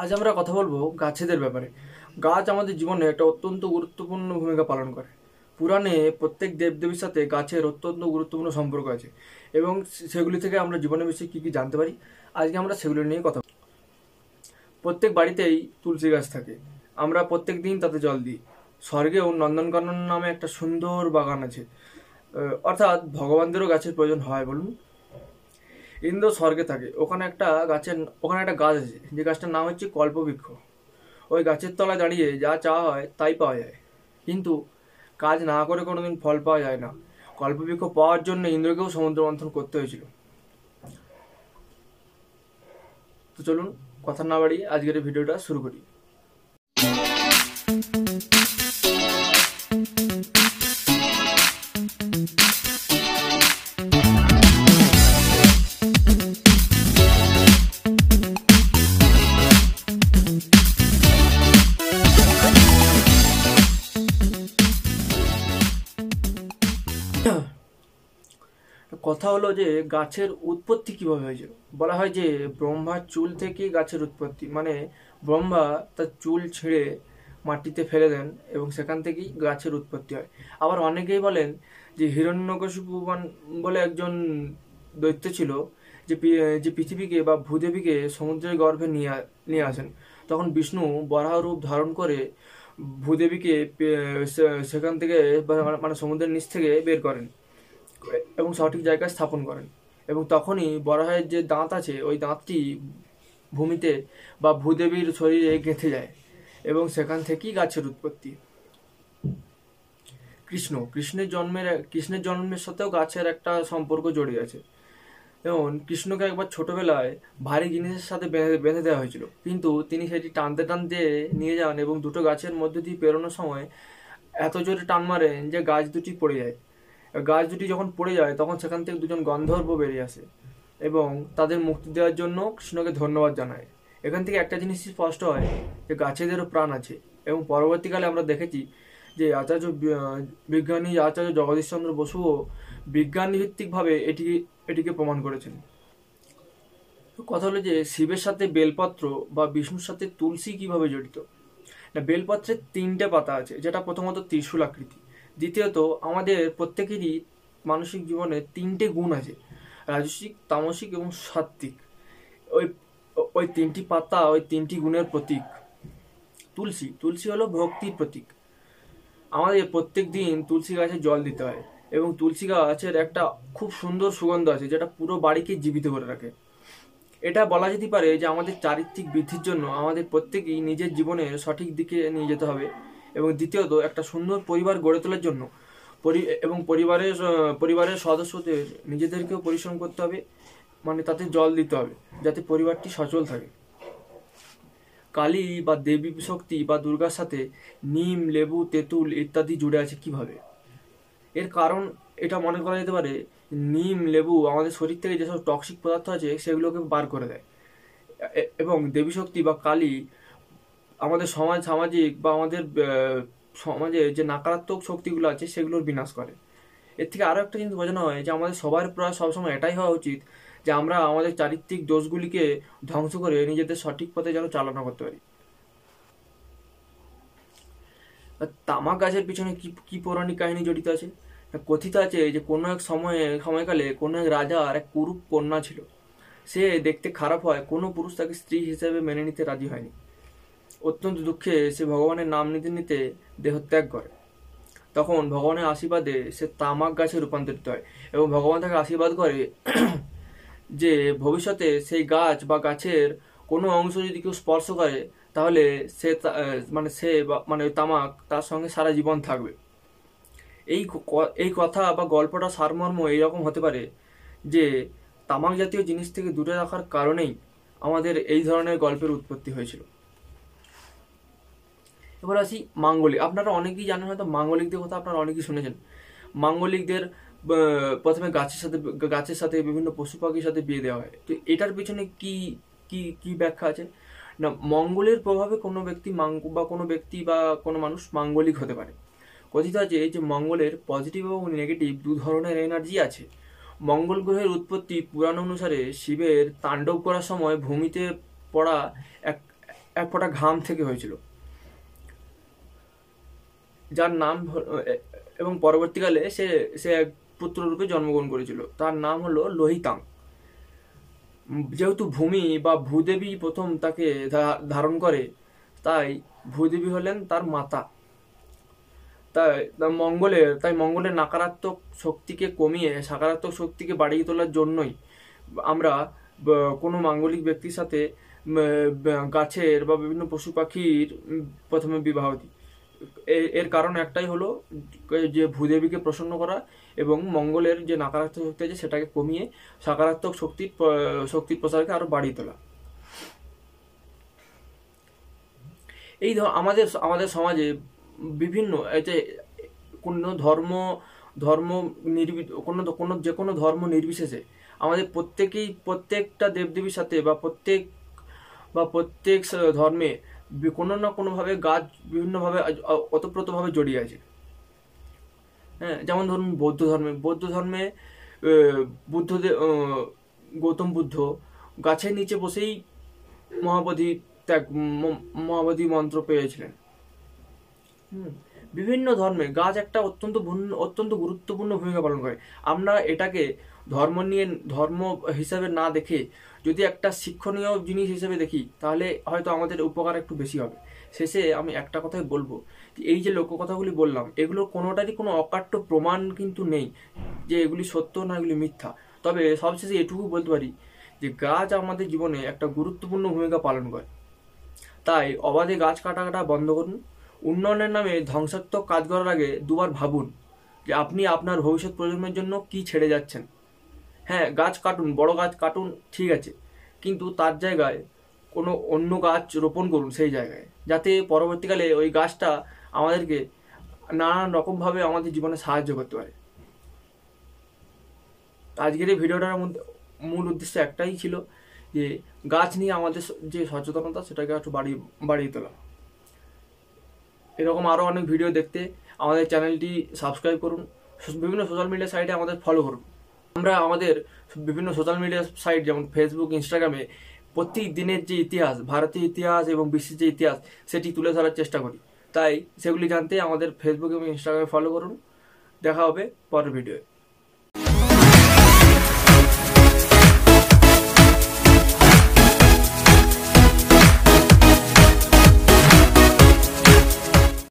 আজ আমরা কথা বলব গাছেদের ব্যাপারে। গাছ আমাদের জীবনে একটা অত্যন্ত গুরুত্বপূর্ণ ভূমিকা পালন করে। পুরাণে প্রত্যেক দেবদেবীর সাথে গাছের অত্যন্ত গুরুত্বপূর্ণ সম্পর্ক আছে এবং সেগুলি থেকে আমরা জীবনের বিষয়ে কী কী জানতে পারি, আজকে আমরা সেগুলো নিয়ে কথা। প্রত্যেক বাড়িতেই তুলসী গাছ থাকে। আমরা প্রত্যেক দিন তাতে জল দিই। স্বর্গেও নন্দনকানন নামে একটা সুন্দর বাগান আছে। অর্থাৎ ভগবানদেরও গাছের প্রয়োজন হয় বলুন। ইন্দ্র স্বর্গে থাকে। ওখানে একটা গাছের, ওখানে একটা গাছ আছে, যে গাছটার নাম হচ্ছে কল্পবৃক্ষ। ওই গাছের তলায় দাঁড়িয়ে যা চাওয়া হয়, তাই পাওয়া যায়। কিন্তু কাজ না করে কোনোদিন ফল পাওয়া যায় না। কল্পবৃক্ষ পাওয়ার জন্য ইন্দ্রকেও সমুদ্র মন্থন করতে হয়েছিল। তো চলুন, কথা না বাড়িয়ে আজকের ভিডিওটা শুরু করি। কথা হলো যে গাছের উৎপত্তি কীভাবে হয়েছিল? বলা হয় যে ব্রহ্মার চুল থেকে গাছের উৎপত্তি মানে ব্রহ্মা তার চুল ছেড়ে মাটিতে ফেলে দেন এবং সেখান থেকেই গাছের উৎপত্তি হয়। আবার অনেকেই বলেন যে হিরণ্যকশিপুবান বলে একজন দৈত্য ছিল যে যে পৃথিবীকে বা ভূদেবীকে সমুদ্রের গর্ভে নিয়ে নিয়ে আসেন। তখন বিষ্ণু বরাহ রূপ ধারণ করে ভূদেবীকে সেখান থেকে মানে সমুদ্রের নিচ থেকে বের করেন। এবং সঠিক জায়গায় স্থাপন করেন। এবং তখনই বরাহের যে দাঁত আছে, ওই দাঁতটি ভূমিতে বা ভূদেবীর শরীরে গেঁথে যায় এবং সেখান থেকেই গাছের উৎপত্তি। কৃষ্ণ, কৃষ্ণের জন্মের কৃষ্ণের জন্মের সাথেও গাছের একটা সম্পর্ক জড়িয়ে আছে। যেমন কৃষ্ণকে একবার ছোটবেলায় ভারী জিনিসের সাথে বেঁধে বেঁধে দেওয়া হয়েছিল। কিন্তু তিনি সেটি টানতে টানতে নিয়ে যান এবং দুটো গাছের মধ্যে দিয়ে পেরোনোর সময় এত জোরে টান মারেন যে গাছ দুটি পড়ে যায়। গাছ দুটি যখন পড়ে যায়, তখন সেখান থেকে দুজন গন্ধর্ব বেরিয়ে আসে এবং তাদের মুক্তি দেওয়ার জন্য কৃষ্ণকে ধন্যবাদ জানায়। এখান থেকে একটা জিনিস স্পষ্ট হয় যে গাছেদেরও প্রাণ আছে এবং পরবর্তীকালে আমরা দেখেছি যে আচার্য বিজ্ঞানী আচার্য জগদীশচন্দ্র বসুও বিজ্ঞান ভিত্তিকভাবে এটি, এটিকে প্রমাণ করেছেন। কথা হলো যে শিবের সাথে বেলপত্র বা বিষ্ণুর সাথে তুলসী কীভাবে জড়িত? না, বেলপত্রের তিনটে পাতা আছে, যেটা প্রথমত ত্রিশূল আকৃতি। দ্বিতীয়ত, আমাদের প্রত্যেকেরই মানসিক জীবনে তিনটে গুণ আছে, রাজসিক, তামসিক এবং সাত্বিক ওই ওই তিনটি পাতা, ওই তিনটি গুণের প্রতীক। তুলসী তুলসী হলো ভক্তির প্রতীক। আমাদের প্রত্যেক দিন তুলসী গাছে জল দিতে হয় এবং তুলসী গাছের একটা খুব সুন্দর সুগন্ধ আছে, যেটা পুরো বাড়িকে জীবিত করে রাখে। এটা বলা যেতে পারে যে আমাদের চারিত্রিক বৃদ্ধির জন্য আমাদের প্রত্যেকেই নিজের জীবনের সঠিক দিকে নিয়ে যেতে হবে। এবং দ্বিতীয়ত একটা সুন্দর পরিবার গড়ে তোলার জন্য এবং পরিবারের পরিবারের সদস্যদের নিজেদেরকেও পরিশ্রম করতে হবে মানে তাতে জল দিতে হবে, যাতে পরিবারটি সচল থাকে। কালী বা দেবী শক্তি বা দুর্গার সাথে নিম, লেবু, তেঁতুল ইত্যাদি জুড়ে আছে কীভাবে? এর কারণ এটা মনে করা যেতে পারে, নিম, লেবু আমাদের শরীর থেকে যেসব টক্সিক পদার্থ আছে সেগুলোকে বার করে দেয়। এবং দেবী শক্তি বা কালী আমাদের সমাজ, সামাজিক বা আমাদের সমাজে যে নাকারাত্মক শক্তিগুলো আছে সেগুলোর বিনাশ করে। এর থেকে আরও একটা জিনিস বোঝানো হয় যে আমাদের সবার প্রায় সবসময় এটাই হওয়া উচিত যে আমরা আমাদের চারিত্রিক দোষগুলিকে ধ্বংস করে নিজেদের সঠিক পথে যেন চালনা করতে পারি। তামাক গাছের পিছনে কি কি পৌরাণিক কাহিনী জড়িত আছে? কথিত আছে যে কোনো এক সময়ে, সময়কালে কোনো এক রাজার এক কুরুপ কন্যা ছিল। সে দেখতে খারাপ হয়, কোনো পুরুষ তাকে স্ত্রী হিসেবে মেনে নিতে রাজি হয়নি। অত্যন্ত দুঃখে সে ভগবানের নাম নিতে নিতে দেহত্যাগ করে। তখন ভগবানের আশীর্বাদে সে তামাক গাছে রূপান্তরিত হয় এবং ভগবান তাকে আশীর্বাদ করে যে ভবিষ্যতে সেই গাছ বা গাছের কোনো অংশ যদি কেউ স্পর্শ করে, তাহলে সে মানে সে মানে তামাক তার সঙ্গে সারা জীবন থাকবে। এই এই কথা বা গল্পটা সারমর্ম এইরকম হতে পারে যে তামাক জাতীয় জিনিস থেকে দূরে রাখার কারণেই আমাদের এই ধরনের গল্পের উৎপত্তি হয়েছিল। এবার আসি মাঙ্গলিক। আপনারা অনেকেই জানেন হয়তো মাঙ্গলিকদের কথা আপনারা অনেকেই শুনেছেন। মাঙ্গলিকদের প্রথমে গাছের সাথে গাছের সাথে বিভিন্ন পশু পাখির সাথে বিয়ে দেওয়া হয়। তো এটার পিছনে কি কি কি ব্যাখ্যা আছে? না, মঙ্গলের প্রভাবে কোনো ব্যক্তি মাঙ্গ বা কোনো ব্যক্তি বা কোনো মানুষ মাঙ্গলিক হতে পারে। কথিত আছে যে মঙ্গলের পজিটিভ এবং নেগেটিভ দু ধরনের এনার্জি আছে। মঙ্গল গ্রহের উৎপত্তি পুরাণ অনুসারে শিবের তাণ্ডব করার সময় ভূমিতে পড়া এক এক ফোঁটা ঘাম থেকে হয়েছিল। যার নাম এবং পরবর্তীকালে সে সে এক পুত্ররূপে জন্মগ্রহণ করেছিল। তার নাম হলো লোহিতাং। যেহেতু ভূমি বা ভূদেবী প্রথম তাকে ধারণ করে, তাই ভূদেবী হলেন তার মাতা। তাই মঙ্গলের তাই মঙ্গলের নাকারাত্মক শক্তিকে কমিয়ে, সাকারাত্মক শক্তিকে বাড়িয়ে তোলার জন্যই আমরা কোনো মাঙ্গলিক ব্যক্তির সাথে গাছের বা বিভিন্ন পশু পাখির প্রথমে বিবাহ দিই। এর কারণ একটাই হলো যে ভূদেবীকে প্রসন্ন করা এবং মঙ্গলের যে নাকারাত্মক শক্তি আছে সেটাকে কমিয়ে সাকারাত্মক শক্তির শক্তির প্রসারকে আরও বাড়িয়ে তোলা। এই ধ- আমাদের আমাদের সমাজে বিভিন্ন যে কোনো ধর্ম ধর্ম নির্বি, কোনো কোনো যে কোনো ধর্ম নির্বিশেষে আমাদের প্রত্যেকেই প্রত্যেকটা দেবদেবীর সাথে বা প্রত্যেক বা প্রত্যেক ধর্মে কোনো না কোনোভাবে গাছ বিভিন্নভাবে আজ- অ- ওতপ্রোতভাবে জড়িয়ে আছে। হ্যাঁ যেমন ধরুন বৌদ্ধ ধর্মে। বৌদ্ধ ধর্মে বুদ্ধদেব গৌতম বুদ্ধ গাছের নিচে বসেই মহাবোধি ত্যাগ মহাবোধি মন্ত্র পেয়েছিলেন। বিভিন্ন ধর্মে গাছ একটা অত্যন্ত অত্যন্ত গুরুত্বপূর্ণ ভূমিকা পালন করে। আমরা এটাকে ধর্ম নিয়ে, ধর্ম হিসাবে না দেখে যদি একটা শিক্ষণীয় জিনিস হিসেবে দেখি, তাহলে হয়তো আমাদের উপকার একটু বেশি হবে। শেষে আমি একটা কথাই বলব এই যে লোককথাগুলি বললাম এগুলোর কোনোটারই কোনো অকাট্য প্রমাণ কিন্তু নেই যে এগুলি সত্য না এগুলি মিথ্যা। তবে সবশেষে এটুকু বলতে পারি যে, গাছ আমাদের জীবনে একটা গুরুত্বপূর্ণ ভূমিকা পালন করে। তাই অবাধে গাছ কাটা কাটা বন্ধ করুন। উন্নয়নের নামে ধ্বংসাত্মক কাজ করার আগে দুবার ভাবুন যে, আপনি আপনার ভবিষ্যৎ প্রজন্মের জন্য কি ছেড়ে যাচ্ছেন। হ্যাঁ গাছ কাটুন, বড় গাছ কাটুন, ঠিক আছে। কিন্তু তার জায়গায় কোনো অন্য গাছ রোপণ করুন সেই জায়গায়। যাতে পরবর্তীকালে ওই গাছটা আমাদেরকে নানান রকমভাবে আমাদের জীবনে সাহায্য করতে পারে। আজকের এই ভিডিওটার মধ্যে মূল উদ্দেশ্য একটাই ছিল যে, গাছ নিয়ে আমাদের যে সচেতনতা, সেটাকে একটু বাড়িয়ে বাড়িয়ে তোলা। এরকম আরও অনেক ভিডিও দেখতে আমাদের চ্যানেলটি সাবস্ক্রাইব করুন। বিভিন্ন সোশ্যাল মিডিয়া সাইটে আমাদের ফলো করুন। আমরা আমাদের বিভিন্ন সোশ্যাল মিডিয়া সাইট যেমন ফেসবুক ইনস্টাগ্রামে প্রতিদিনের দিনের যে ইতিহাস, ভারতীয় ইতিহাস এবং বিশ্বের যে ইতিহাস, সেটি তুলে ধরার চেষ্টা করি। তাই সেগুলি জানতে আমাদের ফেসবুক এবং ইনস্টাগ্রামে ফলো করুন। দেখা হবে পরের ভিডিওয়ে